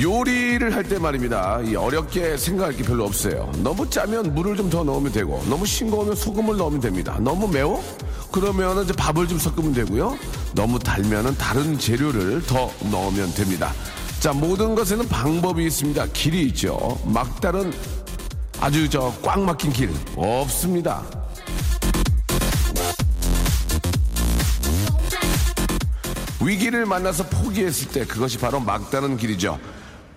요리를 할 때 말입니다. 이 어렵게 생각할 게 별로 없어요. 너무 짜면 물을 좀 더 넣으면 되고, 너무 싱거우면 소금을 넣으면 됩니다. 너무 매워? 그러면 이제 밥을 좀 섞으면 되고요. 너무 달면은 다른 재료를 더 넣으면 됩니다. 자, 모든 것에는 방법이 있습니다. 길이 있죠. 막다른 아주 저 꽉 막힌 길 없습니다. 위기를 만나서 포기했을 때 그것이 바로 막다른 길이죠.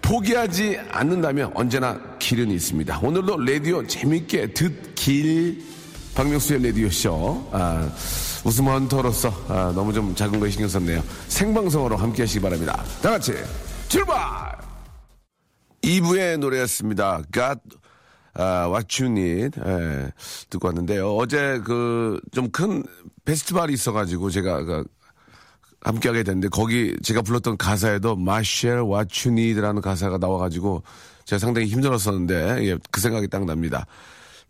포기하지 않는다면 언제나 길은 있습니다. 오늘도 라디오 재밌게 듣길 박명수의 라디오쇼 아, 웃음 헌터로서 아, 너무 좀 작은 거에 신경 썼네요. 생방송으로 함께 하시기 바랍니다. 다 같이 출발! 2부의 노래였습니다. God 아, What You Need 예, 듣고 왔는데요. 어제 그 좀 큰 페스티벌이 있어가지고 제가 그 함께 하게 됐는데 거기 제가 불렀던 가사에도 You Need라는 가사가 나와가지고 제가 상당히 힘들었었는데 예, 그 생각이 딱 납니다.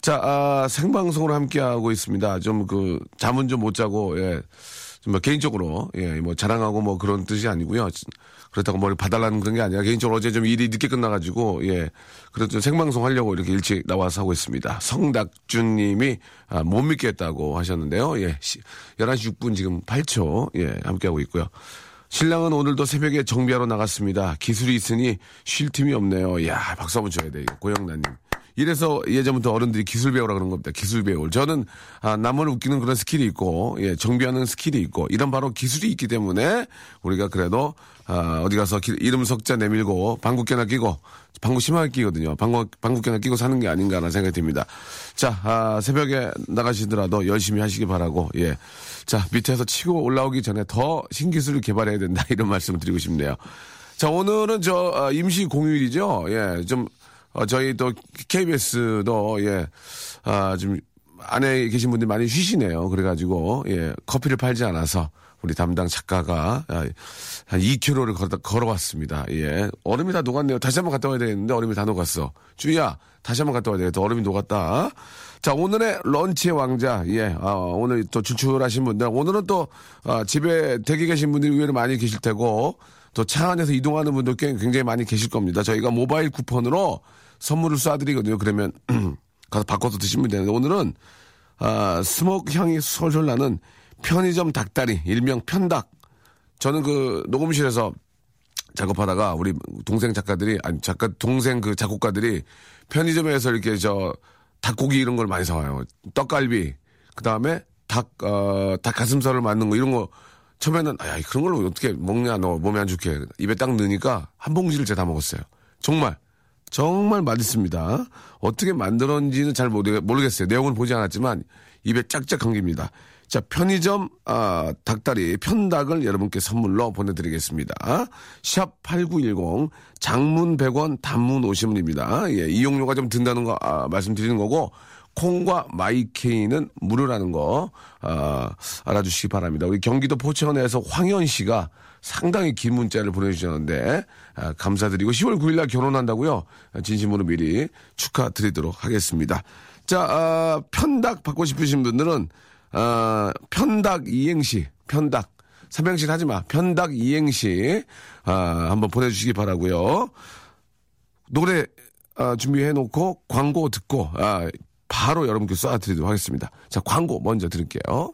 자 아, 생방송으로 함께 하고 있습니다. 좀 그 잠은 좀 못 자고 예. 좀뭐 개인적으로 예, 뭐 자랑하고 뭐 그런 뜻이 아니고요. 그렇다고 뭘 봐달라는 그런 게 아니라 개인적으로 어제 좀 일이 늦게 끝나가지고 예, 그래도 좀 생방송 하려고 이렇게 일찍 나와서 하고 있습니다. 성닥준님이 아, 못 믿겠다고 하셨는데요. 예, 시, 11시 6분 지금 8초 예, 함께 하고 있고요. 신랑은 오늘도 새벽에 정비하러 나갔습니다. 기술이 있으니 쉴 틈이 없네요. 야 박수 한번 줘야 돼. 고영란님. 이래서 예전부터 어른들이 기술 배우라 그런 겁니다. 기술 배울. 저는 아, 남을 웃기는 그런 skill이 있고, 예, 정비하는 skill이 있고, 이런 바로 기술이 있기 때문에 우리가 그래도 아, 어디 가서 기- 이름 석자 내밀고 방귀깨나 끼고 방구 심하게 끼거든요. 방구 방귀깨나 끼고 사는 게 아닌가라는 생각이 듭니다. 자, 아, 새벽에 나가시더라도 열심히 하시기 바라고, 예. 자, 밑에서 치고 올라오기 전에 더 신기술을 개발해야 된다. 이런 말씀을 드리고 싶네요. 자, 오늘은 저, 아, 임시 공휴일이죠. 예, 좀, 어, 저희 또 KBS도, 예, 아, 좀, 안에 계신 분들이 많이 쉬시네요. 그래가지고, 예, 커피를 팔지 않아서 우리 담당 작가가 아, 한 2km를 걸어, 걸어왔습니다. 예. 얼음이 다 녹았네요. 다시 한번 갔다 와야 되겠는데 얼음이 다 녹았어. 주희야, 다시 한번 갔다 와야 되겠다. 얼음이 녹았다. 자, 오늘의 런치의 왕자. 예. 아, 오늘 또 출출하신 분들. 오늘은 또, 아, 집에 댁에 계신 분들이 의외로 많이 계실 테고, 또 차 안에서 이동하는 분들 꽤 굉장히 많이 계실 겁니다. 저희가 모바일 쿠폰으로 선물을 쏴드리거든요. 그러면 가서 바꿔서 드시면 되는데 오늘은 아, smoke 향이 솔솔 나는 편의점 닭다리 일명 편닭. 저는 그 녹음실에서 작업하다가 우리 동생 작가들이 아니 작가 동생 그 작곡가들이 편의점에서 이렇게 저 닭고기 이런 걸 많이 사와요. 떡갈비 그 다음에 닭 어 닭 가슴살을 만든 거 이런 거 처음에는 아 그런 걸 어떻게 먹냐 너 몸에 안 좋게 입에 딱 넣으니까 한 봉지를 제가 다 먹었어요. 정말 정말 맛있습니다. 어떻게 만들었는지는 잘 모르- 모르겠어요. 내용을 보지 않았지만 입에 짝짝 감깁니다. 자, 편의점 아, 닭다리 편닭을 여러분께 선물로 보내드리겠습니다. 샵 8910 장문 100원 단문 50원입니다. 예, 이용료가 좀 든다는 거 아, 말씀드리는 거고 콩과 마이케이는 무료라는 거 아, 알아주시기 바랍니다. 우리 경기도 포천에서 황현 씨가 상당히 긴 문자를 보내주셨는데 아, 감사드리고 10월 9일 날 결혼한다고요. 진심으로 미리 축하드리도록 하겠습니다. 자 아, 편닭 받고 싶으신 분들은 아, 편닭 이행시 편닭 삼행시 하지 마 편닭 이행시 아, 한번 보내주시기 바라고요. 노래 아, 준비해놓고 광고 듣고 아, 바로 여러분께 쏴드리도록 하겠습니다. 자 광고 먼저 드릴게요.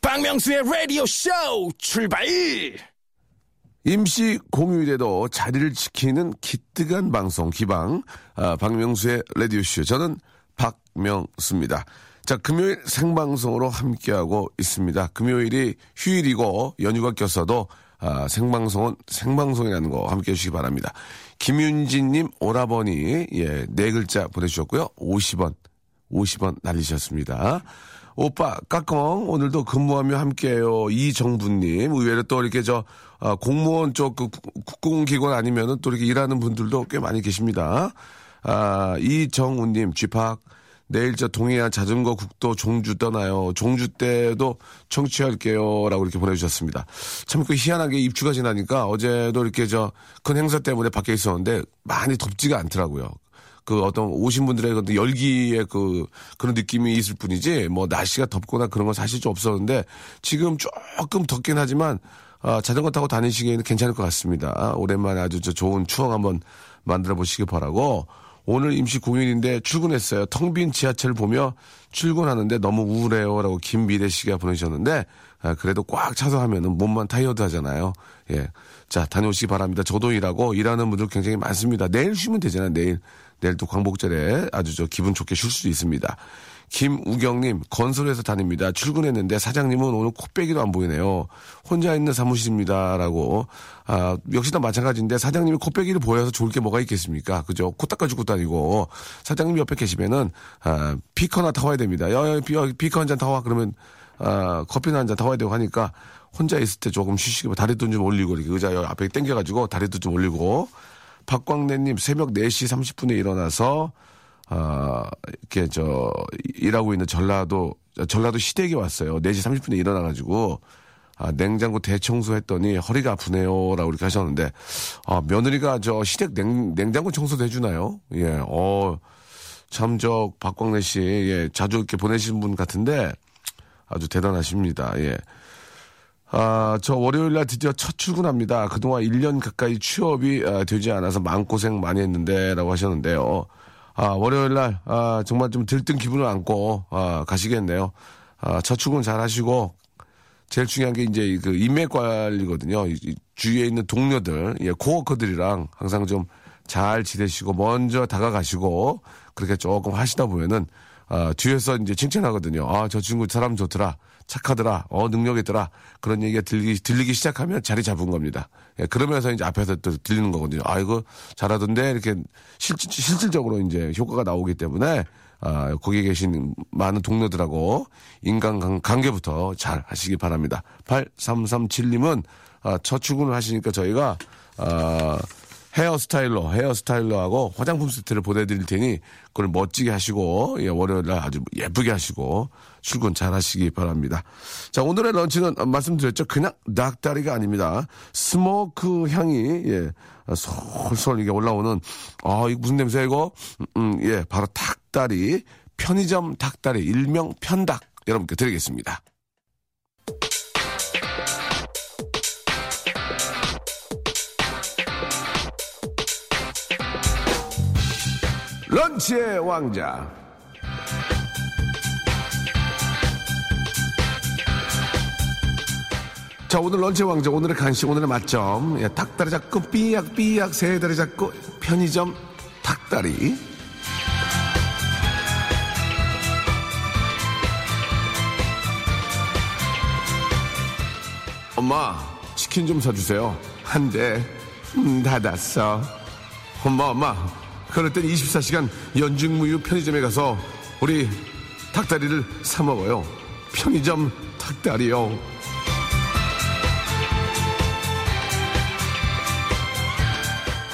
박명수의 라디오 쇼 출발! 임시 공휴일에도 자리를 지키는 기특한 방송 기방 아, 박명수의 라디오 쇼 저는 박명수입니다. 자 금요일 생방송으로 함께하고 있습니다. 금요일이 휴일이고 연휴가 꼈어도 아, 생방송은 생방송이라는 거 함께 해 주시기 바랍니다. 김윤진님 오라버니 예, 네 글자 보내주셨고요. 50원 50원 날리셨습니다. 오빠, 까꿍, 오늘도 근무하며 함께해요. 이정부님. 의외로 또 이렇게 저, 아, 공무원 쪽, 그, 국공기관 아니면은 또 이렇게 일하는 분들도 꽤 많이 계십니다. 아, 이정우님, 쥐팍. 내일 저 동해안 자전거 국도 종주 떠나요. 종주 때도 청취할게요. 라고 이렇게 보내주셨습니다. 참 그 희한하게 입추가 지나니까 어제도 이렇게 저 큰 행사 때문에 밖에 있었는데 많이 덥지가 않더라고요. 그 어떤 오신 분들의 그 열기의 그 그런 느낌이 있을 뿐이지 뭐 날씨가 덥거나 그런 건 사실 좀 없었는데 지금 조금 덥긴 하지만 아, 자전거 타고 다니시기에는 괜찮을 것 같습니다. 아, 오랜만에 아주 저 좋은 추억 한번 만들어 보시기 바라고 오늘 임시 공휴일인데 출근했어요. 텅 빈 지하철 보며 출근하는데 너무 우울해요라고 김미래 씨가 보내주셨는데 아, 그래도 꽉 차서 하면은 몸만 타이어드 하잖아요. 예. 자, 다녀오시기 바랍니다. 저도 일하고 일하는 분들 굉장히 많습니다. 내일 쉬면 되잖아요. 내일. 내일 또 광복절에 아주 저 기분 좋게 쉴 수 있습니다. 김우경님, 건설회사 다닙니다. 출근했는데 사장님은 오늘 코빼기도 안 보이네요. 혼자 있는 사무실입니다. 라고. 아, 역시나 마찬가지인데 사장님이 코빼기를 보여서 좋을 게 뭐가 있겠습니까? 그죠? 코 닦아주고 다니고. 사장님 옆에 계시면은, 아, 피커나 타와야 됩니다. 야, 야, 피, 야, 피커 한 잔 타와. 그러면, 아, 커피나 한 잔 타와야 되고 하니까 혼자 있을 때 조금 바랍니다. 다리도 좀 올리고, 이렇게 의자 앞에 당겨가지고 다리도 좀 올리고. 박광래님 새벽 4시 30분에 일어나서 아, 이렇게 저 일하고 있는 전라도 전라도 시댁에 왔어요. 4시 30분에 일어나 가지고 아, 냉장고 대청소했더니 허리가 아프네요라고 이렇게 하셨는데 아, 며느리가 저 시댁 냉, 냉장고 청소도 해주나요? 예, 어, 참 저 박광래 씨 예, 자주 이렇게 보내시는 분 같은데 아주 대단하십니다. 예. 아, 저 월요일 날 드디어 첫 출근합니다. 그동안 1년 가까이 취업이 아, 되지 않아서 마음고생 많이 했는데, 라고 하셨는데요. 아, 월요일 날, 아, 정말 좀 들뜬 기분을 안고, 아, 가시겠네요. 아, 첫 출근 잘 하시고, 제일 중요한 게 이제 그 인맥 관리거든요. 주위에 있는 동료들, 예, 코워커들이랑 항상 좀 잘 지내시고, 먼저 다가가시고, 그렇게 조금 하시다 보면은, 아, 뒤에서 이제 칭찬하거든요. 아, 저 친구 사람 좋더라. 착하더라. 어, 능력 있더라. 그런 얘기가 들리기, 들리기 시작하면 자리 잡은 겁니다. 예, 그러면서 이제 앞에서 또 들리는 거거든요. 아, 이거 잘하던데 이렇게 실, 실질적으로 이제 효과가 나오기 때문에 아, 거기 계신 많은 동료들하고 인간 관- 관계부터 잘 하시기 바랍니다. 8337님은 아, 첫 출근을 하시니까 저희가 아, hair styler, hair styler하고 화장품 세트를 보내드릴 테니 그걸 멋지게 하시고 예, 월요일 날 아주 예쁘게 하시고 출근 잘 하시기 바랍니다. 자 오늘의 lunch는 말씀드렸죠. 그냥 닭다리가 아닙니다. smoke 향이 예, 솔솔 이게 올라오는 아 이거 무슨 냄새야 이거? 음, 음, 예 바로 닭다리 편의점 닭다리 일명 편닭 여러분께 드리겠습니다. 런치의 왕자. 자, 오늘 런치 왕자, 오늘의 간식, 오늘의 맛점. 예, 닭다리 잡고, 삐약 삐약, 세 다리 잡고, 편의점 닭다리. 엄마, 치킨 좀 사주세요. 한 대, 음, 닫았어. 엄마, 엄마. 그럴 땐 24시간 연중무휴 편의점에 가서 우리 닭다리를 사 먹어요. 편의점 닭다리요.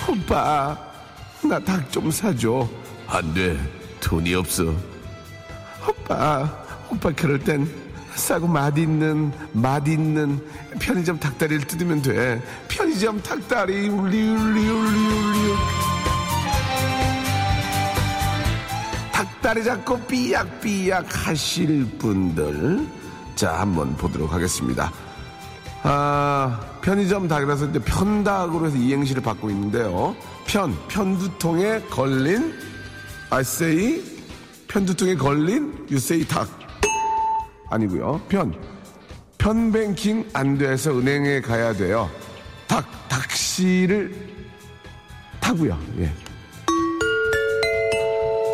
오빠, 나 닭 좀 사줘. 안 돼. 돈이 없어. 오빠, 오빠 그럴 땐 싸고 맛있는, 맛있는 편의점 닭다리를 뜯으면 돼. 편의점 닭다리, 울리, 울리, 울리, 울리. 다리 잡고 삐약삐약 하실 분들. 자, 한번 보도록 하겠습니다. 아, 편의점 닭이라서 이제 편닭으로 해서 이행시를 받고 있는데요. 편, 편두통에 걸린, say, 편두통에 걸린, say 닭. 아니고요 편, 편뱅킹 안 돼서 은행에 가야 돼요. 닭, 닭시를 타고요. 예.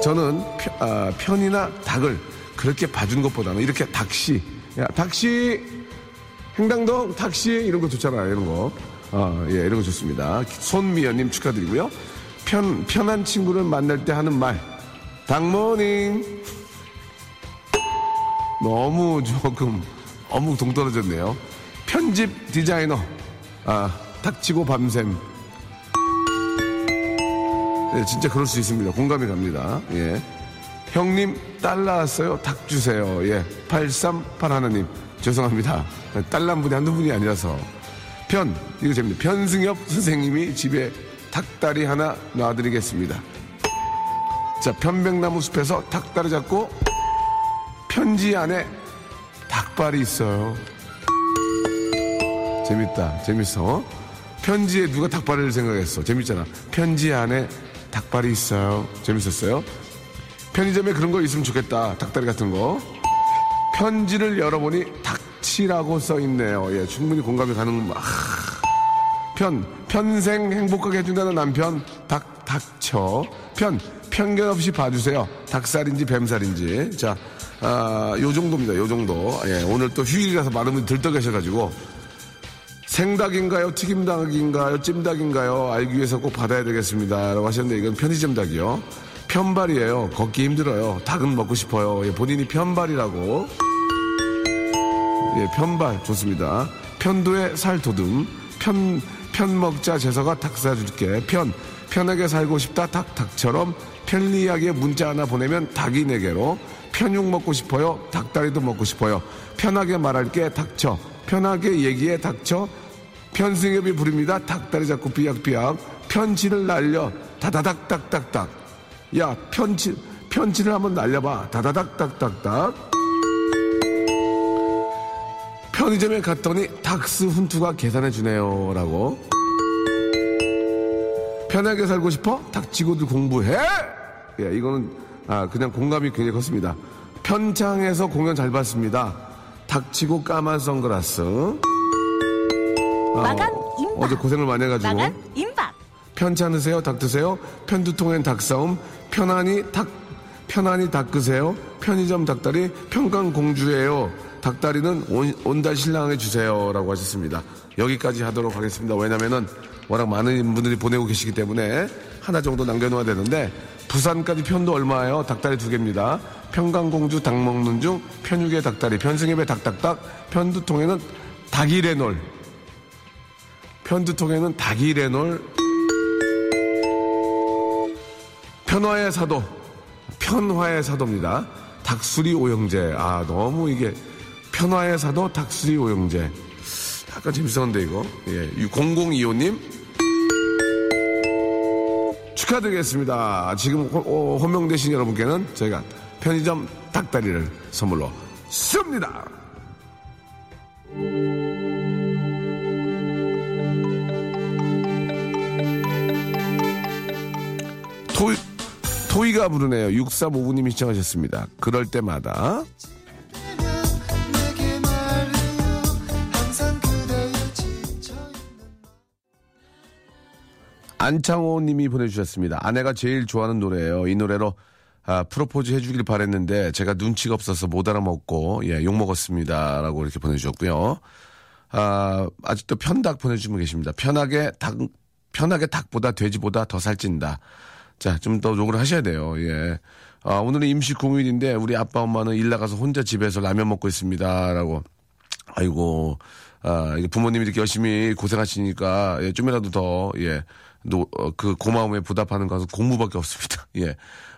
저는 편, 아, 편이나 닭을 그렇게 봐준 것보다는 이렇게 닭시, 야, 닭시, 행당동 탁시 이런 거 좋잖아요. 이런 거. 아, 예, 이런 거 좋습니다. 손미연님 축하드리고요. 편, 편한 친구를 만날 때 하는 말. 닭모닝. 너무 조금 너무 동떨어졌네요. 편집 디자이너 아 닥치고 밤샘 예, 진짜 그럴 수 있습니다. 공감이 갑니다. 예. 형님 딸 낳았어요. 닭 주세요. 예. 838 하나님 죄송합니다. 딸 낳은 분이 한두 분이 아니라서 편 이거 재밌네. 편승엽 선생님이 집에 닭다리 하나 놔드리겠습니다. 자 편백나무 숲에서 닭다리 잡고 편지 안에 닭발이 있어요. 재밌다. 재밌어. 편지에 누가 닭발을 생각했어. 재밌잖아. 편지 안에 닭발이 있어요. 재밌었어요. 편의점에 그런 거 있으면 좋겠다. 닭다리 같은 거. 편지를 열어보니 닥치라고 써 있네요. 예, 충분히 공감이 가는 아, 편 편생 행복하게 해준다는 남편 닭 닥쳐 편 편견 없이 봐주세요. 닭살인지 뱀살인지 자. 아, 요 정도입니다. 요 정도. 예, 오늘 또 휴일이라서 많은 분들 들떠 계셔가지고 생닭인가요? 튀김닭인가요? 찜닭인가요? 알기 위해서 꼭 받아야 되겠습니다. 라고 하셨는데 이건 편의점 닭이요. 편발이에요. 걷기 힘들어요. 닭은 먹고 싶어요. 예, 본인이 편발이라고. 예, 편발 좋습니다. 편도에 살 도듬. 편, 편 먹자 재서가 닭 사줄게. 편, 편하게 살고 싶다 닭, 닭처럼 편리하게 문자 하나 보내면 닭이 내게로. 편육 먹고 싶어요. 닭다리도 먹고 싶어요. 편하게 말할게 닥쳐. 편하게 얘기해 닥쳐. 편승엽이 부릅니다. 닭다리 잡고 삐약삐약. 편지를 날려. 다다닥닥닥닥. 야, 편지, 편지를 한번 날려봐. 다다닥닥닥닥. 편의점에 갔더니 닥스 훈투가 계산해 주네요. 라고. 편하게 살고 싶어? 닥치고도 공부해? 예, 이거는, 아, 그냥 공감이 굉장히 컸습니다. 편창에서 공연 잘 봤습니다. 닥치고 까만 선글라스. 아, 마감 어, 임박. 어제 고생을 많이 해가지고. 마감 임박. 편찮으세요? 닭 드세요? 편두통엔 닭싸움? 편안히 닭, 편안히 닭 끄세요? 편의점 닭다리? 평강공주예요. 닭다리는 온, 온달 신랑해 주세요. 라고 하셨습니다. 여기까지 하도록 하겠습니다. 왜냐면은 워낙 많은 분들이 보내고 계시기 때문에 하나 정도 남겨놓아야 되는데 부산까지 편도 얼마예요? 닭다리 두 개입니다. 평강공주 닭 먹는 중 편육의 닭다리, 편승엽의 닭닭닭, 편두통에는 닭이레놀. 편두통에는 닭이 레놀 편화의 사도, 편화의 사도입니다. 닭수리 오영재. 아, 너무 이게, 편화의 사도, 닭수리 오영재. 약간 재밌었는데, 이거. 예, 0025님. 축하드리겠습니다. 지금 호, 어, 호명되신 여러분께는 저희가 편의점 닭다리를 선물로 씁니다. 토이, 토이가 부르네요. 6359님이 시청하셨습니다. 그럴 때마다. 안창호 님이 보내주셨습니다. 아내가 제일 좋아하는 노래예요. 이 노래로 아, 프로포즈 해주길 바랬는데 제가 눈치가 없어서 못 알아먹고 예, 욕먹었습니다. 라고 이렇게 보내주셨고요. 아, 아직도 편닭 보내주시면 계십니다. 편하게 닭, 편하게 닭보다 돼지보다 더 살찐다. 자, 좀 더 욕을 하셔야 돼요. 예. 아, 오늘은 임시 공휴일인데 우리 아빠 엄마는 일 나가서 혼자 집에서 라면 먹고 있습니다. 라고. 아이고, 아, 부모님이 이렇게 열심히 고생하시니까, 예, 좀이라도 더, 예, 노, 어, 그 고마움에 보답하는 것은 공부밖에 없습니다. 예.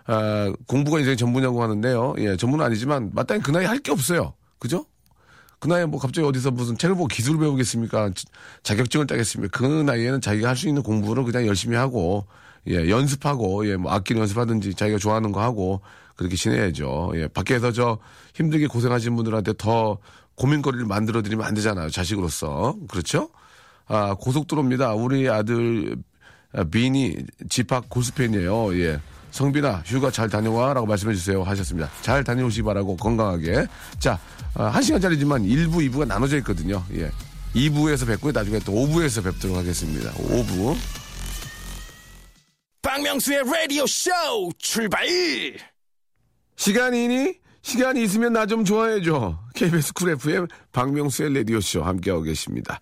아, 공부가 인생의 전부냐고 하는데요. 예, 전부는 아니지만, 마땅히 그 나이 할 게 없어요. 그죠? 그 나이에 뭐 갑자기 어디서 무슨 책을 보고 기술을 배우겠습니까? 지- 자격증을 따겠습니까? 그 나이에는 자기가 할 수 있는 공부를 그냥 열심히 하고, 예, 연습하고, 예, 뭐 악기를 연습하든지 자기가 좋아하는 거 하고, 그렇게 지내야죠. 예, 밖에서 저 힘들게 고생하시는 분들한테 더 고민거리를 만들어드리면 안 되잖아요. 자식으로서. 그렇죠? 아, 고속도로입니다. 우리 아들, 아, 빈이 집합 고스팬이에요. 예. 성빈아, 휴가 잘 다녀와. 라고 말씀해 주세요. 하셨습니다. 잘 다녀오시기 바라고 건강하게. 자, 아, 한 시간짜리지만 1부, 2부가 나눠져 있거든요. 예. 2부에서 뵙고요. 나중에 또 5부에서 뵙도록 하겠습니다. 5부. 박명수의 라디오 쇼 출발! 시간이니? 시간이 있으면 나 좀 좋아해줘. KBS 쿨 FM 박명수의 라디오 쇼 함께하고 계십니다.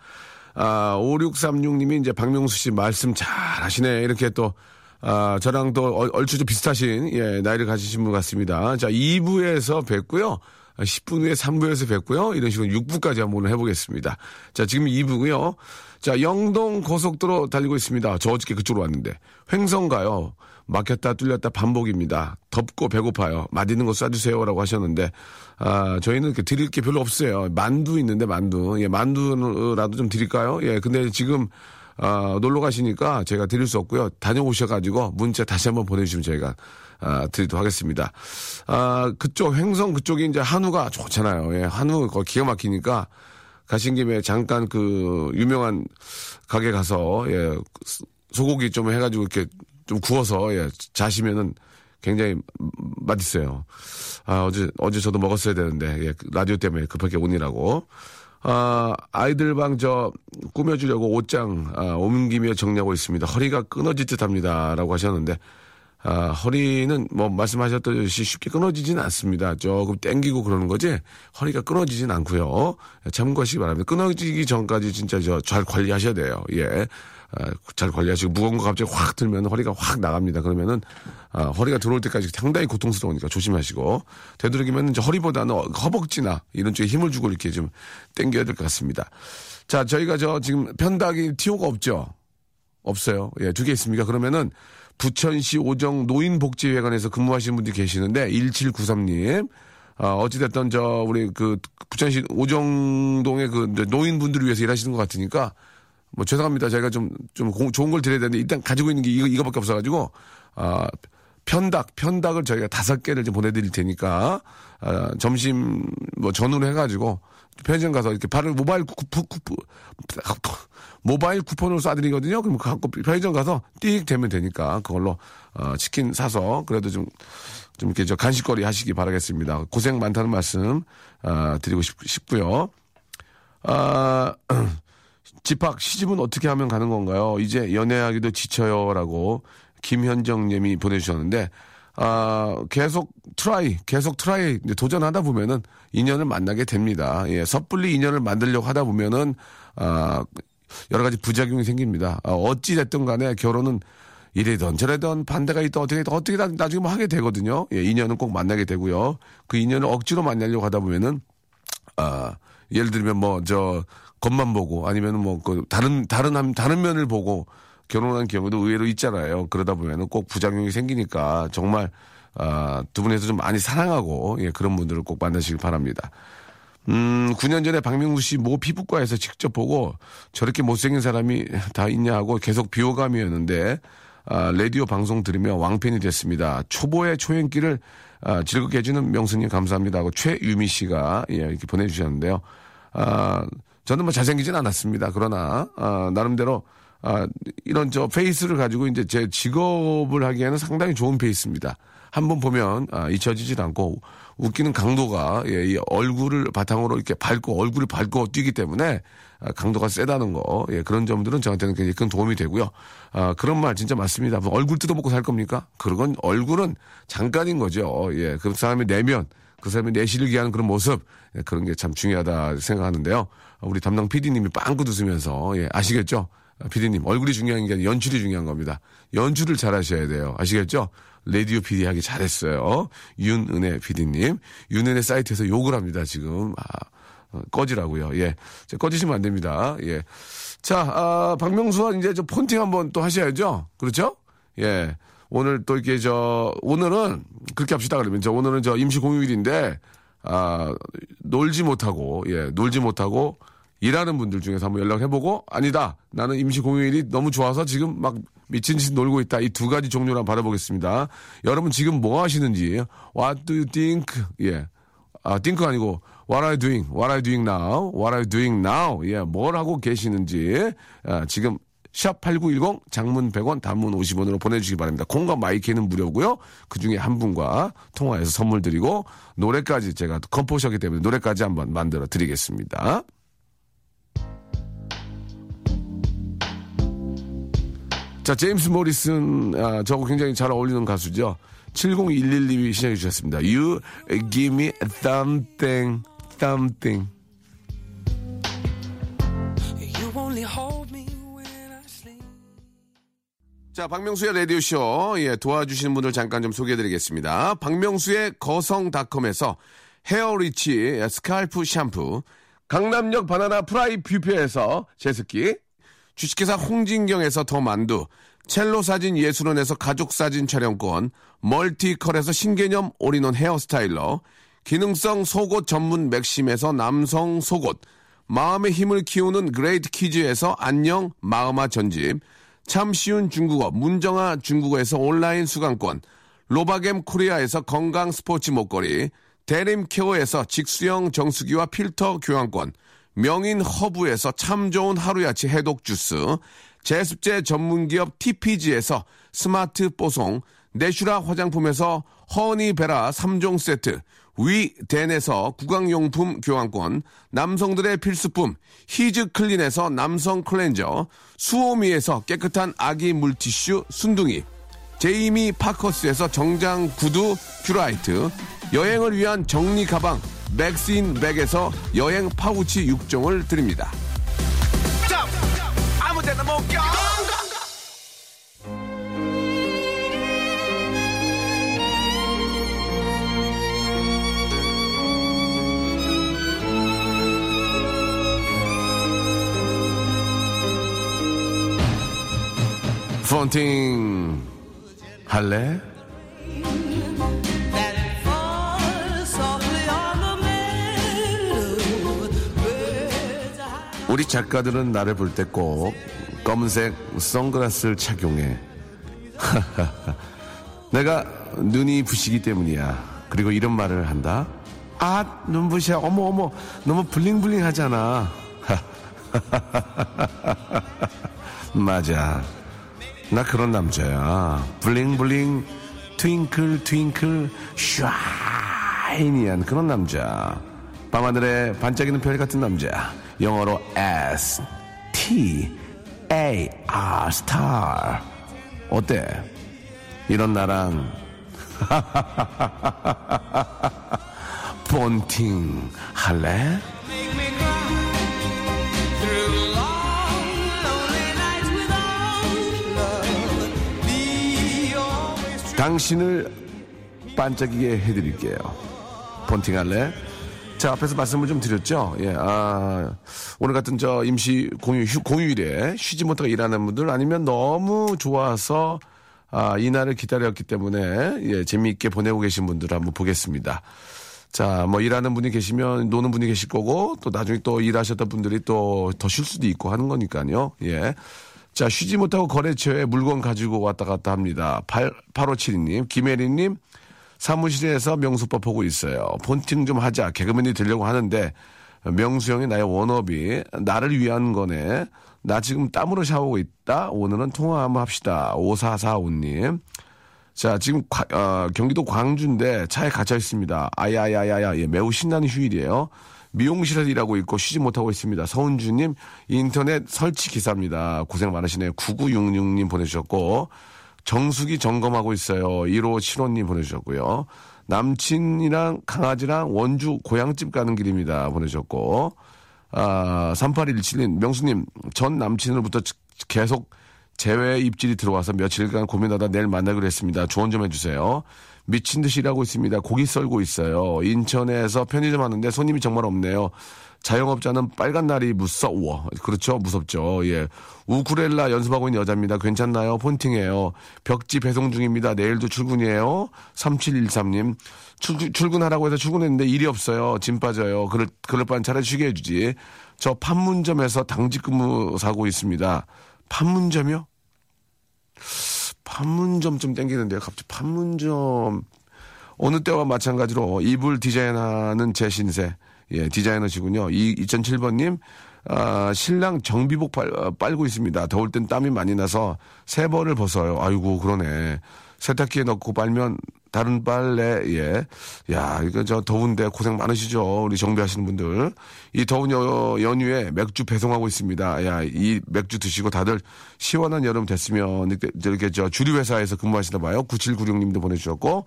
아, 5636님이 이제 박명수 씨 말씀 잘 하시네. 이렇게 또, 아, 저랑 또 얼- 얼추 좀 비슷하신, 예, 나이를 가지신 분 같습니다. 자, 2부에서 뵙고요. 10분 후에 3부에서 뵙고요. 이런 식으로 6부까지 한번 해보겠습니다. 자, 지금 2부고요. 자, 영동 고속도로 달리고 있습니다. 저 어저께 그쪽으로 왔는데. 횡성 가요. 막혔다 뚫렸다 반복입니다. 덥고 배고파요. 맛있는 거 쏴주세요라고 하셨는데, 아, 저희는 이렇게 드릴 게 별로 없어요. 만두 있는데 만두. 예, 만두라도 좀 드릴까요? 예, 근데 지금, 아, 놀러 가시니까 제가 드릴 수 없고요. 다녀오셔가지고 문자 다시 한번 보내주시면 저희가 아, 드리도록 하겠습니다. 아, 그쪽, 횡성 그쪽이 이제 한우가 좋잖아요. 예, 한우 기가 막히니까 가신 김에 잠깐 그 유명한 가게 가서 예, 소고기 좀 해가지고 이렇게 좀 구워서 예, 자시면은 굉장히 맛있어요. 아, 어제, 어제 저도 먹었어야 되는데, 예, 라디오 때문에 급하게 오니라고. 아, 아이들 방 저 꾸며주려고 옷장 아, 옮기며 정리하고 있습니다. 허리가 끊어질 듯 합니다. 라고 하셨는데, 아, 허리는 뭐 말씀하셨듯이 쉽게 끊어지진 않습니다. 조금 땡기고 그러는 거지 허리가 끊어지진 않고요. 참고하시기 바랍니다. 끊어지기 전까지 진짜 저 잘 관리하셔야 돼요. 예. 아, 잘 관리하시고 무거운 거 갑자기 확 들면 허리가 확 나갑니다. 그러면은 아, 허리가 들어올 때까지 상당히 고통스러우니까 조심하시고 되도록이면 이제 허리보다는 허벅지나 이런 쪽에 힘을 주고 이렇게 좀 당겨야 될 것 같습니다. 자, 저희가 저 지금 편닭이 티오가 없죠. 없어요. 예, 두 개 있습니까? 그러면은 부천시 오정 노인복지회관에서 근무하시는 분들이 계시는데 1793님 아, 어찌됐든 저 우리 그 부천시 오정동의 그 노인분들을 위해서 일하시는 것 같으니까 뭐 죄송합니다. 저희가 좀, 좀 고- 좋은 걸 드려야 되는데 일단 가지고 있는 게 이거, 이거밖에 없어가지고, 아, 편닭, 편닭을 저희가 다섯 개를 좀 보내드릴 테니까, 아, 점심 뭐 전후로 해가지고, 편의점 가서 이렇게 바로 모바일 쿠폰, 쿠폰, 모바일 쿠폰으로 쏴드리거든요. 그럼 갖고 편의점 가서 띡 되면 되니까 그걸로, 어, 치킨 사서 그래도 좀, 좀 이렇게 저 간식거리 하시기 바라겠습니다. 고생 많다는 말씀, 아, 드리고 싶, 싶고요. 아, 집합 시집은 어떻게 하면 가는 건가요? 이제 연애하기도 지쳐요라고 김현정 님이 보내주셨는데 아 계속 try 계속 try 도전하다 보면은 인연을 만나게 됩니다. 예 섣불리 인연을 만들려고 하다 보면은 아 여러 가지 부작용이 생깁니다. 아, 어찌 됐든 간에 결혼은 이래든 저래든 반대가 있든 어떻게 든 어떻게 다 나중에 뭐 하게 되거든요. 예, 인연은 꼭 만나게 되고요. 그 인연을 억지로 만나려고 하다 보면은 아, 예를 들면 뭐 저 겉만 보고 아니면 뭐 그 다른 다른 한- 다른 면을 보고 결혼한 경우도 의외로 있잖아요. 그러다 보면은 꼭 부작용이 생기니까 정말 아, 두 분에서 좀 많이 사랑하고 예, 그런 분들을 꼭 만나시길 바랍니다. 음, 9년 전에 박명수 씨 모 피부과에서 직접 보고 저렇게 못생긴 사람이 다 있냐 하고 계속 비호감이었는데, 아, 라디오 방송 들으며 왕팬이 됐습니다. 초보의 초행길을 아, 즐겁게 해주는 명수님 감사합니다 하고 최유미 씨가 예, 이렇게 보내주셨는데요. 아, 저는 뭐 잘생기진 않았습니다. 그러나, 아, 나름대로 아, 이런 저 페이스를 가지고 이제 제 직업을 하기에는 상당히 좋은 페이스입니다. 한번 보면 아, 잊혀지질 않고 웃기는 강도가 예, 이 얼굴을 바탕으로 이렇게 밟고 얼굴을 밟고 뛰기 때문에 아, 강도가 세다는 거 예, 그런 점들은 저한테는 굉장히 큰 도움이 되고요. 아, 그런 말 진짜 맞습니다. 뭐 얼굴 뜯어먹고 살 겁니까? 그건 얼굴은 잠깐인 거죠. 예, 그 사람의 내면 그 사람의 내실을 기하는 그런 모습 예, 그런 게 참 중요하다 생각하는데요. 우리 담당 PD님이 빵긋 웃으면서 예, 아시겠죠? PD님 얼굴이 중요한 게 아니라 연출이 중요한 겁니다. 연출을 잘 하셔야 돼요. 아시겠죠? 라디오 PD 하기 잘했어요. 윤은혜 PD님. 윤은혜 사이트에서 욕을 합니다, 지금. 아, 어, 꺼지라고요. 예. 자, 꺼지시면 안 됩니다. 예. 자, 아, 박명수와 이제 저 폰팅 한번 또 하셔야죠. 그렇죠? 예. 오늘 또 이렇게 저, 오늘은 그렇게 합시다 그러면 저 오늘은 저 임시 공휴일인데, 아, 놀지 못하고, 예, 놀지 못하고, 일하는 분들 중에서 한번 연락해보고, 아니다. 나는 임시 공휴일이 너무 좋아서 지금 막 미친 듯이 놀고 있다. 이 두 가지 종류를 한번 받아보겠습니다. 여러분 지금 뭐 하시는지, what do you think? 예. 아, think가 아니고, what are you doing? what are you doing now? what are you doing now? 예, 뭘 하고 계시는지, 아, 지금 샵8910 장문 100원 단문 50원으로 보내주시기 바랍니다. 콩과 마이케이는 무료고요. 그 중에 한 분과 통화해서 선물 드리고 노래까지 제가 composer기 때문에 노래까지 한번 만들어 드리겠습니다. 자, 제임스 모리슨, 아, 저하고 굉장히 잘 어울리는 가수죠. 7011님이 시작해 주셨습니다. You give me something, something. 자, 박명수의 라디오쇼, 예, 도와주시는 분들 잠깐 좀 소개해 드리겠습니다. 박명수의 거성닷컴에서 헤어리치 scalp 샴푸, 강남역 바나나 프라이 뷔페에서 제습기, 주식회사 홍진경에서 더 만두, 첼로 사진 예술원에서 가족 사진 촬영권, 멀티컬에서 신개념 all-in-one hair styler, 기능성 속옷 전문 맥심에서 남성 속옷, 마음의 힘을 키우는 그레이트 키즈에서 안녕 마음아 전집, 참 쉬운 중국어 문정아 중국어에서 온라인 수강권, 로바겜 코리아에서 건강 스포츠 목걸이, 대림 케어에서 직수형 정수기와 필터 교환권, 명인 허브에서 참 좋은 하루야채 해독 주스, 제습제 전문기업 TPG에서 스마트 뽀송, 내슈라 화장품에서 허니베라 3종 세트, 위덴에서 구강용품 교환권, 남성들의 필수품 히즈 클린에서 남성 클렌저, 수오미에서 깨끗한 아기 물티슈 순둥이, 제이미 파커스에서 정장 구두 퓨라이트, 여행을 위한 정리 가방 맥스인 백에서 여행 파우치 6종을 드립니다. 프론팅 할래? 우리 작가들은 나를 볼 때 꼭 검은색 선글라스를 착용해. 내가 눈이 부시기 때문이야. 그리고 이런 말을 한다. 아, 눈부셔. 어머, 어머. 너무 블링블링 하잖아. 맞아. 나 그런 남자야. 블링블링, 트윙클, 트윙클, 샤이니한 그런 남자. 밤하늘에 반짝이는 별 같은 남자. 영어로 S, T, A, R, star. 어때? 이런 나랑 본팅 할래? 당신을 반짝이게 해드릴게요. 본팅 할래? 자, 앞에서 말씀을 좀 드렸죠? 예, 아, 오늘 같은 저 임시 공휴, 휴, 공휴일에 쉬지 못하고 일하는 분들 아니면 너무 좋아서 아, 이날을 기다렸기 때문에 예, 재미있게 보내고 계신 분들 한번 보겠습니다. 자, 뭐 일하는 분이 계시면 노는 분이 계실 거고 또 나중에 또 일하셨던 분들이 또 더 쉴 수도 있고 하는 거니까요. 예. 자, 쉬지 못하고 거래처에 물건 가지고 왔다 갔다 합니다. 8, 8572님, 김혜리님, 사무실에서 명수법 보고 있어요. 폰팅 좀 하자. 개그맨이 되려고 하는데, 명수 형이 나의 원업이 나를 위한 거네. 나 지금 땀으로 샤워하고 있다. 오늘은 통화 한번 합시다. 5445님. 자, 지금 과- 어, 경기도 광주인데 차에 갇혀 있습니다. 아야야야야, 예, 매우 신나는 휴일이에요. 미용실에서 일하고 있고 쉬지 못하고 있습니다. 서은주님, 인터넷 설치 기사입니다. 고생 많으시네요. 9966님 보내주셨고, 정수기 점검하고 있어요. 1575님 보내주셨고요. 남친이랑 강아지랑 원주 고향집 가는 길입니다. 보내주셨고, 아, 3817님, 명수님, 전 남친으로부터 계속 재외 입질이 들어와서 며칠간 고민하다 내일 만나기로 했습니다. 조언 좀 해주세요. 미친 듯이 일하고 있습니다. 고기 썰고 있어요. 인천에서 편의점 하는데 손님이 정말 없네요. 자영업자는 빨간 날이 무서워. 그렇죠. 무섭죠. 예. 우쿠렐라 연습하고 있는 여자입니다. 괜찮나요? 폰팅해요. 벽지 배송 중입니다. 내일도 출근이에요. 3713님. 출, 출근하라고 해서 출근했는데 일이 없어요. 짐 빠져요. 그럴, 그럴 바엔 차라리 쉬게 해주지. 저 판문점에서 당직 근무 사고 있습니다. 판문점이요? 판문점 좀 땡기는데요. 갑자기 판문점. 어느 때와 마찬가지로 이불 디자인하는 제 신세. 예, 디자이너시군요. 이 2007번님, 아, 신랑 정비복 빨, 어, 빨고 있습니다. 더울 땐 땀이 많이 나서 세 벌을 벗어요. 아이고, 그러네. 세탁기에 넣고 빨면 다른 빨래, 예. 야, 이거 저 더운데 고생 많으시죠. 우리 정비하시는 분들. 이 더운 여, 연휴에 맥주 배송하고 있습니다. 야, 이 맥주 드시고 다들 시원한 여름 됐으면 이렇게, 이렇게 저 주류회사에서 근무하시나 봐요. 9796님도 보내주셨고.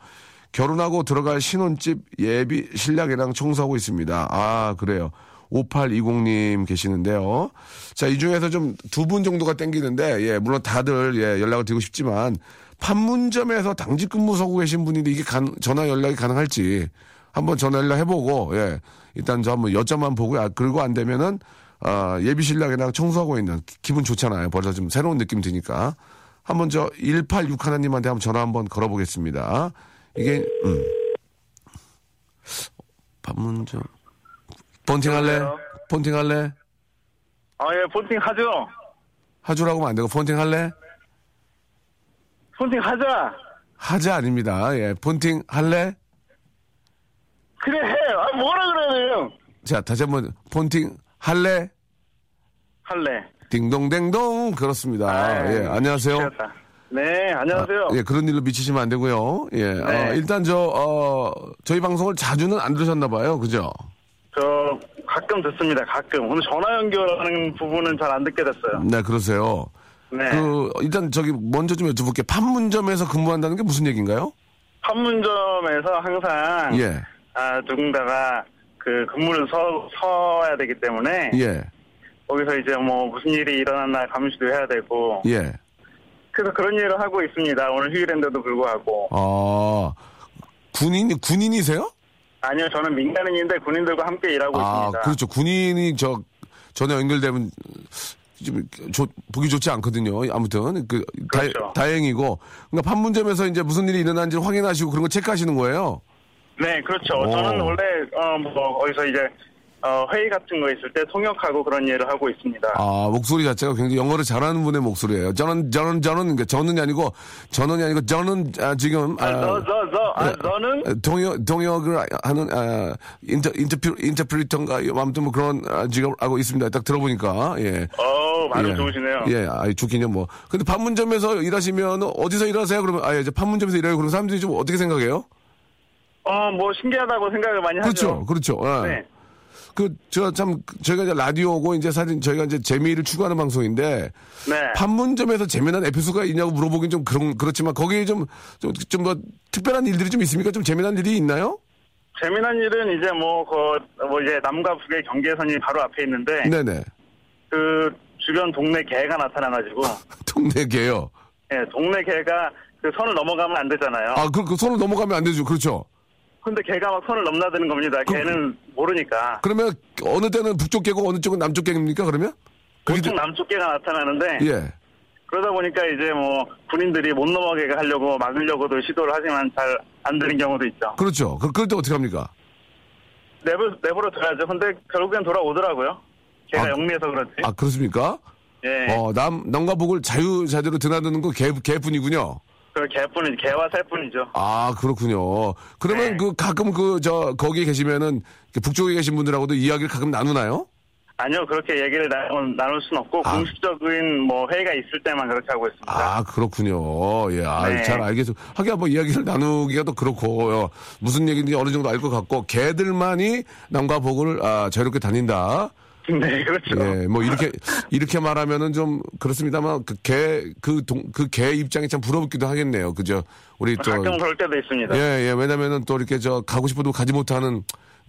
결혼하고 들어갈 신혼집 예비 신랑이랑 청소하고 있습니다. 아, 그래요. 5820님 계시는데요. 자, 이 중에서 좀 두 분 정도가 땡기는데, 예, 물론 다들, 예, 연락을 드리고 싶지만, 판문점에서 당직 근무 서고 계신 분인데 이게 가- 전화 연락이 가능할지. 한번 전화를 해보고, 예. 일단 저 한번 여점만 보고, 아, 그리고 안 되면은, 아, 예비 신랑이랑 청소하고 있는 기- 기분 좋잖아요. 벌써 좀 새로운 느낌 드니까. 한번 저 186 하나님한테 한번 전화 한번 걸어보겠습니다. 이게, 음. 반문저. 폰팅 할래? 여보세요? 폰팅 할래? 아, 예, 폰팅 하죠. 하주라고 하면 안 되고, 폰팅 할래? 폰팅 하자. 하자 아닙니다. 예, 폰팅 할래? 그래, 해. 아, 뭐라 그래야 돼요? 자, 다시 한번 폰팅 할래? 할래. 딩동댕동 그렇습니다. 아이, 예, 안녕하세요. 미치겠다. 네, 안녕하세요. 예, 그런 일로 미치시면 안 되고요. 예, 어, 네. 일단 저 어, 저희 방송을 자주는 안 들으셨나 봐요. 그죠? 저, 가끔 듣습니다, 가끔. 오늘 전화 연결하는 부분은 잘 안 듣게 됐어요. 네, 그러세요. 네. 그 일단 저기 먼저 좀 여쭤볼게요. 판문점에서 근무한다는 게 무슨 얘기인가요? 판문점에서 항상, 예. 아, 누군가가 그 근무를 서, 서야 되기 때문에, 예. 거기서 이제 뭐 무슨 일이 일어났나 감시도 해야 되고, 예. 그래서 그런 일을 하고 있습니다. 오늘 휴일인데도 불구하고. 아. 군인 군인이세요? 아니요, 저는 민간인인데 군인들과 함께 일하고 아, 있습니다. 그렇죠. 군인이 저 전에 연결되면 좀 좋- 보기 좋지 않거든요. 아무튼 그 그렇죠. 다, 행이고 그러니까 판문점에서 이제 무슨 일이 일어난지 확인하시고 그런 거 체크하시는 거예요. 네, 그렇죠. 오. 저는 원래 어, 뭐 어디서 이제 어, 회의 같은 거 있을 때 통역하고 그런 일을 하고 있습니다. 아 목소리 자체가 굉장히 영어를 잘하는 분의 목소리예요. 저는 저는 저는 그러니까 저는이 아니고 저는이 아니고 저는 아, 지금 아, 저, 저, 저, 아, 예. 저는 동역 동역을 하는 아, 인터 인터뷰 인터프리터인가 아무튼 뭐 그런 아, 직업 하고 있습니다. 딱 들어보니까 예. 어, 발음 예. 좋으시네요. 예, 아, 좋긴요, 뭐. 근데 판문점에서 일하시면 어디서 일하세요? 그러면, 아, 예, 이제 판문점에서 일해요. 그럼 사람들이 좀 어떻게 생각해요? 어, 뭐 신기하다고 생각을 많이 그렇죠, 하죠. 그렇죠. 예. 네. 그, 저 참, 저희가 이제 라디오고 이제 사실 저희가 이제 재미를 추구하는 방송인데, 네. 판문점에서 재미난 에피소드가 있냐고 물어보긴 좀 그런, 그렇지만 거기에 좀, 좀, 좀 뭐, 특별한 일들이 좀 있습니까? 좀 재미난 일이 있나요? 재미난 일은 이제 뭐, 그, 뭐 이제 남과 북의 경계선이 바로 앞에 있는데, 네네. 그 주변 동네 개가 나타나가지고, 동네 개요. 예, 동네 개가 그 선을 넘어가면 안 되잖아요. 아, 그, 그 손을 넘어가면 안 되죠. 그렇죠. 근데 개가 막 선을 넘나드는 겁니다. 개는 모르니까. 그러면 어느 때는 북쪽 개고 어느 쪽은 남쪽 개입니까? 그러면? 보통 남쪽 개가 나타나는데, 예. 그러다 보니까 이제 뭐 군인들이 못 넘어가게 하려고 막으려고도 시도를 하지만 잘 안 되는 경우도 있죠. 그렇죠. 그, 그럴 때 어떻게 합니까? 내버 내버려 둬야죠. 근데 결국엔 돌아오더라고요. 걔가 아, 영리해서 그렇지. 아, 그렇습니까? 예. 어, 남, 남과 북을 자유자재로 드나드는 거 개, 개뿐이군요. 그 개뿐이지. 개와 새뿐이죠. 아, 그렇군요. 그러면 네. 그 가끔 그, 저, 거기에 계시면은 그 북쪽에 계신 분들하고도 이야기를 가끔 나누나요? 아니요. 그렇게 얘기를 나, 나눌 순 없고 아. 공식적인 뭐 회의가 있을 때만 그렇게 하고 있습니다. 아, 그렇군요. 예, 아, 네. 잘 알겠습니다. 하긴 뭐 이야기를 나누기가 또 그렇고, 요 무슨 얘기인지 어느 정도 알 것 같고, 개들만이 남과 북을, 아, 자유롭게 다닌다. 네, 그렇죠. 예, 뭐 이렇게 이렇게 말하면은 좀 그렇습니다만 그개그동그 개 입장이 참 부럽기도 하겠네요. 그죠? 우리 저 가끔 그럴 때도 있습니다. 예, 예. 왜냐면은 또 이렇게 저 가고 싶어도 가지 못하는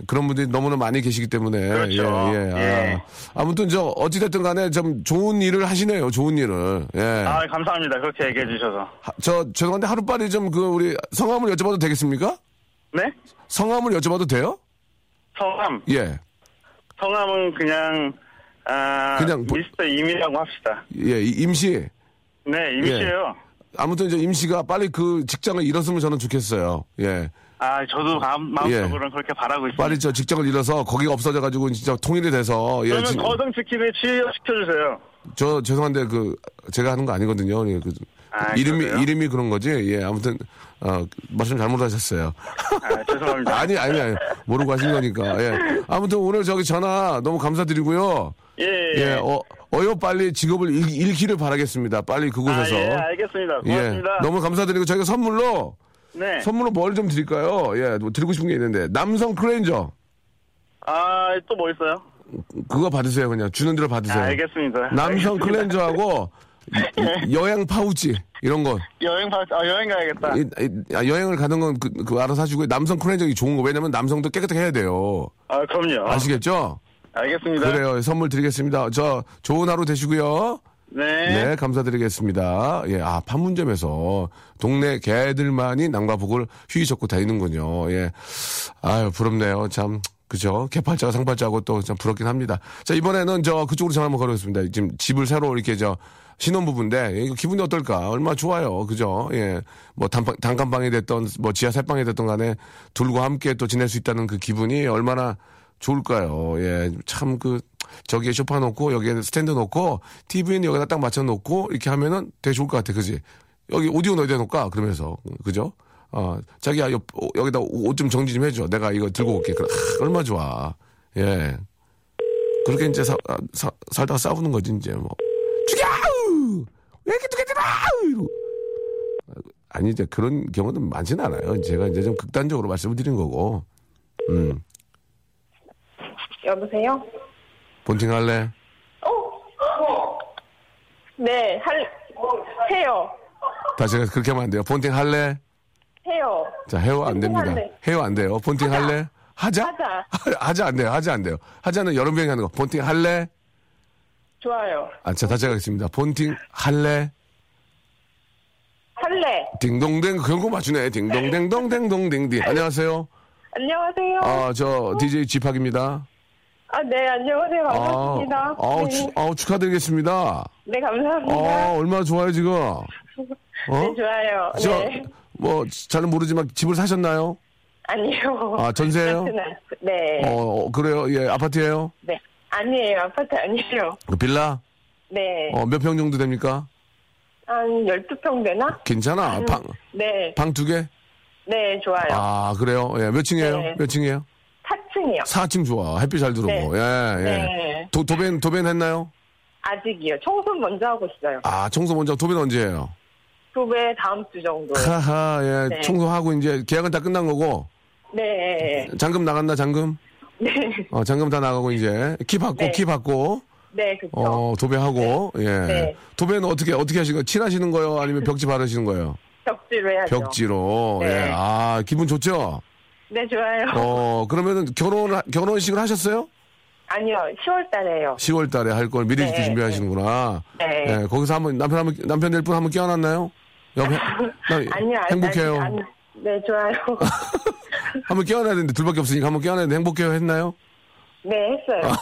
그런 분들이 너무나 많이 계시기 때문에 그렇죠. 예, 예. 예. 아, 아무튼 저 어찌 됐든 간에 좀 좋은 일을 하시네요. 좋은 일을. 예. 아, 감사합니다. 그렇게 얘기해 주셔서. 하- 저 죄송한데 하루빨리 좀 그 우리 성함을 여쭤봐도 되겠습니까? 네? 성함을 여쭤봐도 돼요? 성함. 예. 성함은 그냥 아, 그냥 뭐- 미스터 임이라고 합시다. 예, 이- 임시. 네, 임씨예요. 아무튼 이제 임씨가 빨리 그 직장을 잃었으면 저는 좋겠어요. 예. 아, 저도 마음, 마음속으로는 그렇게 바라고 있습니다. 빨리 저 직장을 잃어서 거기가 없어져가지고 진짜 통일이 돼서 예, 그러면 지- 거등 치킨에 취업시켜주세요. 저 죄송한데 그 제가 하는 거 아니거든요. 예, 그, 아, 이름이 그러세요? 이름이 그런 거지. 예, 아무튼 어, 말씀 잘못하셨어요. 아, 죄송합니다. 아니 아니 아니 모르고 하신 거니까. 예. 아무튼 오늘 저기 전화 너무 감사드리고요. 예, 예. 예, 어, 어여 빨리 직업을 잃, 잃기를 바라겠습니다. 빨리 아, 그곳에서. 예, 알겠습니다. 예, 고맙습니다. 너무 감사드리고 저희가 선물로 네. 선물로 뭘 좀 드릴까요? 예, 뭐 드리고 싶은 게 있는데 남성 크레인저 아, 또 뭐 있어요? 그거 받으세요 그냥 주는 대로 받으세요. 아, 알겠습니다. 남성 알겠습니다. 클렌저하고 이- 여행 파우치 이런 거 여행 가, 아, 여행 가야겠다. 이- 이- 아, 여행을 가는 건 그, 그 알아서 하시고 남성 클렌저이 좋은 거 왜냐면 남성도 깨끗하게 해야 돼요. 아, 그럼요. 아시겠죠? 알겠습니다. 그래요. 선물 드리겠습니다. 저 좋은 하루 되시고요. 네. 네, 감사드리겠습니다. 예, 아, 판문점에서 동네 개들만이 낭바복을 휘 젓고 다니는군요. 예. 아유, 부럽네요. 참. 그죠? 개팔자가 상팔자하고 또 참 부럽긴 합니다. 자, 이번에는 저 그쪽으로 전화 한번 걸어보겠습니다. 지금 집을 새로 이렇게 저 신혼부부인데, 예, 이거 기분이 어떨까? 얼마나 좋아요. 그죠? 예. 뭐 단방, 단칸방이 됐던, 뭐 지하 세방이 됐던 간에 둘과 함께 또 지낼 수 있다는 그 기분이 얼마나 좋을까요? 예. 참 그, 저기에 소파 놓고, 여기에 스탠드 놓고, TV는 여기다 딱 맞춰 놓고, 이렇게 하면은 되게 좋을 것 같아. 그지? 여기 오디오는 어디다 놓을까? 그러면서. 그죠? 어, 자기야, 여, 여기다 옷 좀 정리 좀 해줘. 내가 이거 들고 올게. 그래, 아, 얼마 좋아. 예. 그렇게 이제 사, 아, 사- 살다가 싸우는 거지, 이제 뭐. 죽여! 왜 이렇게! 이러고. 아니, 이제 그런 경우는 많지는 않아요. 제가 이제 좀 극단적으로 말씀을 드린 거고. 음. 여보세요? 본팅 할래? 네, 할, 해요. 다시 그렇게 하면 안 돼요. 본팅 할래? 해요. 자, 헤어 안 됩니다. 헤어 안 돼요. 본팅 하자. 할래? 하자? 하자. 하자 안 돼요. 하자 안 돼요. 하자는 여러 명이 하는 거. 본팅 할래? 좋아요. 아, 자, 다시 하겠습니다. 본팅 할래? 할래. 딩동댕 그런 거 맞추네. 딩동댕동댕동댕딩. 안녕하세요. 안녕하세요. 아, 저 DJ 지팍입니다. 아, 네, 안녕하세요. 아, 반갑습니다. 아, 네. 축- 아, 축하드리겠습니다. 네, 감사합니다. 아, 얼마나 좋아요, 지금. 어? 네, 좋아요. 저, 네. 뭐, 잘은 모르지만 집을 사셨나요? 아니요. 아, 안- 네. 어, 어, 그래요? 예, 아파트예요 네. 아니에요. 아파트 아니에요. 그 빌라? 네. 어, 몇 평 정도 됩니까? 한 12평 되나? 괜찮아. 방, 네. 방 두 개? 네, 좋아요. 아, 그래요? 예, 몇 층이에요? 네. 몇 층이에요? 4층이요. 4층 좋아. 햇빛 잘 들어오고. 네. 예, 예. 네. 도, 도벤, 도벤 했나요? 아직이요. 청소 먼저 하고 있어요. 아, 청소 먼저 도벤 언제 해요? 두배 다음 주 정도. 하하, 예. 네. 청소하고 이제 계약은 다 끝난 거고. 네. 잔금 나갔나, 잔금? 네. 어, 잔금 다 나가고 이제 키 받고, 네. 키 받고, 네, 그쵸. 어, 도배하고, 예. 네. 도배는 어떻게, 어떻게 하시는 거예요? 칠하시는 거요? 아니면 벽지 바르시는 거예요? 벽지로 해야죠. 벽지로. 네. 예. 아, 기분 좋죠? 네, 좋아요. 어, 그러면은 결혼, 결혼식을 하셨어요? 아니요, 10월 달에요. 10월 달에 할 걸 미리 네, 준비하시는구나. 네. 예, 거기서 한번 남편 한번 남편 될 분 한번 껴안았나요? 옆에 나 아니요, 행복해요. 아니, 아니, 네, 좋아요. 한번 껴안아야 되는데 둘밖에 없으니까 한번 껴안아야 되는데 행복해요 했나요? 네, 했어요.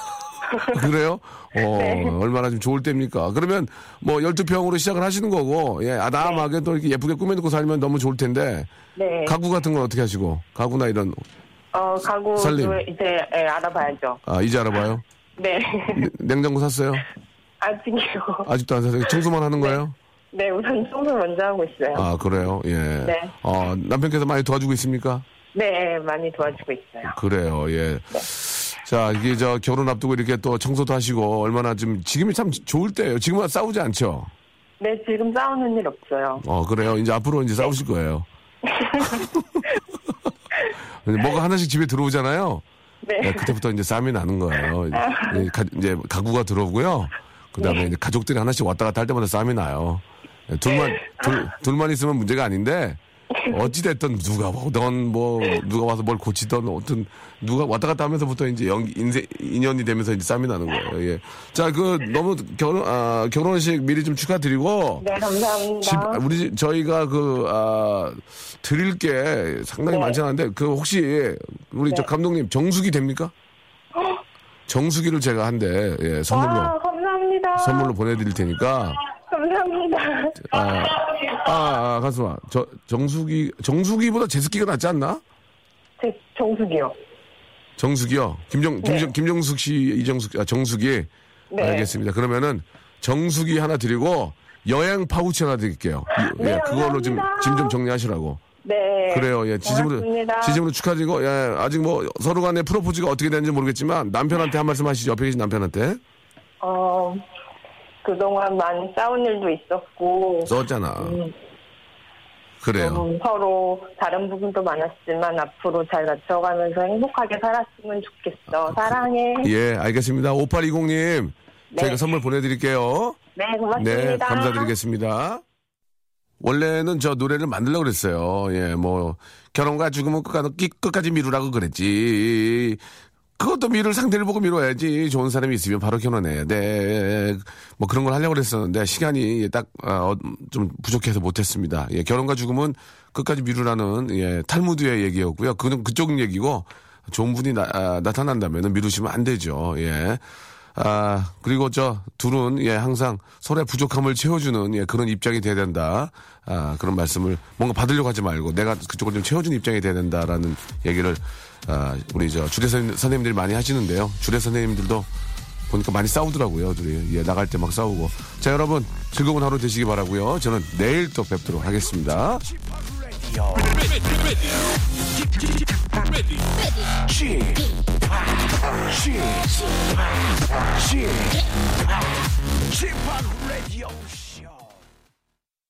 그래요? 어, 네. 얼마나 좀 좋을 때입니까? 그러면 뭐 12평으로 시작을 하시는 거고, 예, 아담하게 또 이렇게 예쁘게 꾸며놓고 살면 너무 좋을 텐데, 네. 가구 같은 건 어떻게 하시고, 가구나 이런, 어, 가구도 살림. 이제 예, 알아봐야죠. 아, 이제 알아봐요? 네. 네, 냉장고 샀어요? 아직이요. 아직도 안 샀어요? 청소만 하는 거예요? 네, 우선 청소 먼저 하고 있어요. 아, 그래요? 예. 네. 어, 남편께서 많이 도와주고 있습니까? 네, 많이 도와주고 있어요. 그래요, 예. 자, 이게 저 결혼 앞두고 이렇게 또 청소도 하시고 얼마나 좀 지금이 참 좋을 때예요. 지금은 싸우지 않죠? 네, 지금 싸우는 일 없어요. 어, 그래요. 이제 앞으로 이제 싸우실 거예요. 뭐가 하나씩 집에 들어오잖아요. 네. 예, 그때부터 이제 싸움이 나는 거예요. 예, 가, 이제 가구가 들어오고요. 그 다음에 이제 가족들이 하나씩 왔다 갔다 할 때마다 싸움이 나요. 예, 둘만, 둘, 둘만 있으면 문제가 아닌데, 어찌됐든 누가 오던 뭐, 누가 와서 뭘 고치던 어떤, 누가 왔다 갔다 하면서부터 이제 연, 인생, 인연이 되면서 이제 싸움이 나는 거예요. 예. 자, 그, 너무 결혼, 아, 결혼식 미리 좀 축하드리고, 네, 감사합니다. 집, 우리 집- 저희가 그, 아, 드릴 게 상당히 네. 많지 않은데, 그 혹시, 우리 저 네. 감독님 정수기 됩니까? 정수기를 제가 한 대, 예, 선물로, 와, 감사합니다. 선물로 보내드릴 테니까, 감사합니다. 아, 아, 아, 가수아, 저, 정수기, 정수기보다 제습기가 낫지 않나? 제 정수기요. 정수기요? 김정, 김정, 김정숙 씨, 이정숙, 아, 정수기. 네. 알겠습니다. 그러면은 정수기 하나 드리고, 여행 파우치 하나 드릴게요. 이- 네, 예, 그걸로 좀, 감사합니다. 짐좀 정리하시라고. 네. 그래요. 예, 고맙습니다. 지금으로 축하드리고 예, 아직 뭐 서로 간의 프로포즈가 어떻게 되는지 모르겠지만 남편한테 한 말씀 하시죠. 옆에 계신 남편한테. 어, 그동안 많이 싸운 일도 있었고, 썼잖아. 음. 그래요. 좀 서로 다른 부분도 많았지만 앞으로 잘 맞춰가면서 행복하게 살았으면 좋겠어. 사랑해. 예, 알겠습니다. 5820님. 네. 저희가 선물 보내드릴게요. 네, 고맙습니다. 네, 감사드리겠습니다. 원래는 저 노래를 만들려고 그랬어요. 예, 뭐, 결혼과 죽음은 끝까지, 끝까지 미루라고 그랬지. 그것도 미룰 상대를 보고 미뤄야지. 좋은 사람이 있으면 바로 결혼해야 돼. 뭐 그런 걸 하려고 그랬었는데 시간이 딱, 아, 어, 좀 부족해서 못했습니다. 예, 결혼과 죽음은 끝까지 미루라는, 예, 탈무드의 얘기였고요. 그건 그쪽 얘기고 좋은 분이 나, 아, 나타난다면 미루시면 안 되죠. 예. 아, 그리고 저 둘은 예, 항상 서로의 부족함을 채워주는 예, 그런 입장이 돼야 된다. 아, 그런 말씀을 뭔가 받으려고 하지 말고 내가 그쪽을 좀 채워주는 입장이 돼야 된다라는 얘기를 아, 우리 저 주례 선- 선생님들이 많이 하시는데요. 주례 선생님들도 보니까 많이 싸우더라고요. 둘이. 예, 나갈 때 막 싸우고. 자, 여러분 즐거운 하루 되시기 바라고요. 저는 내일 또 뵙도록 하겠습니다. G. G.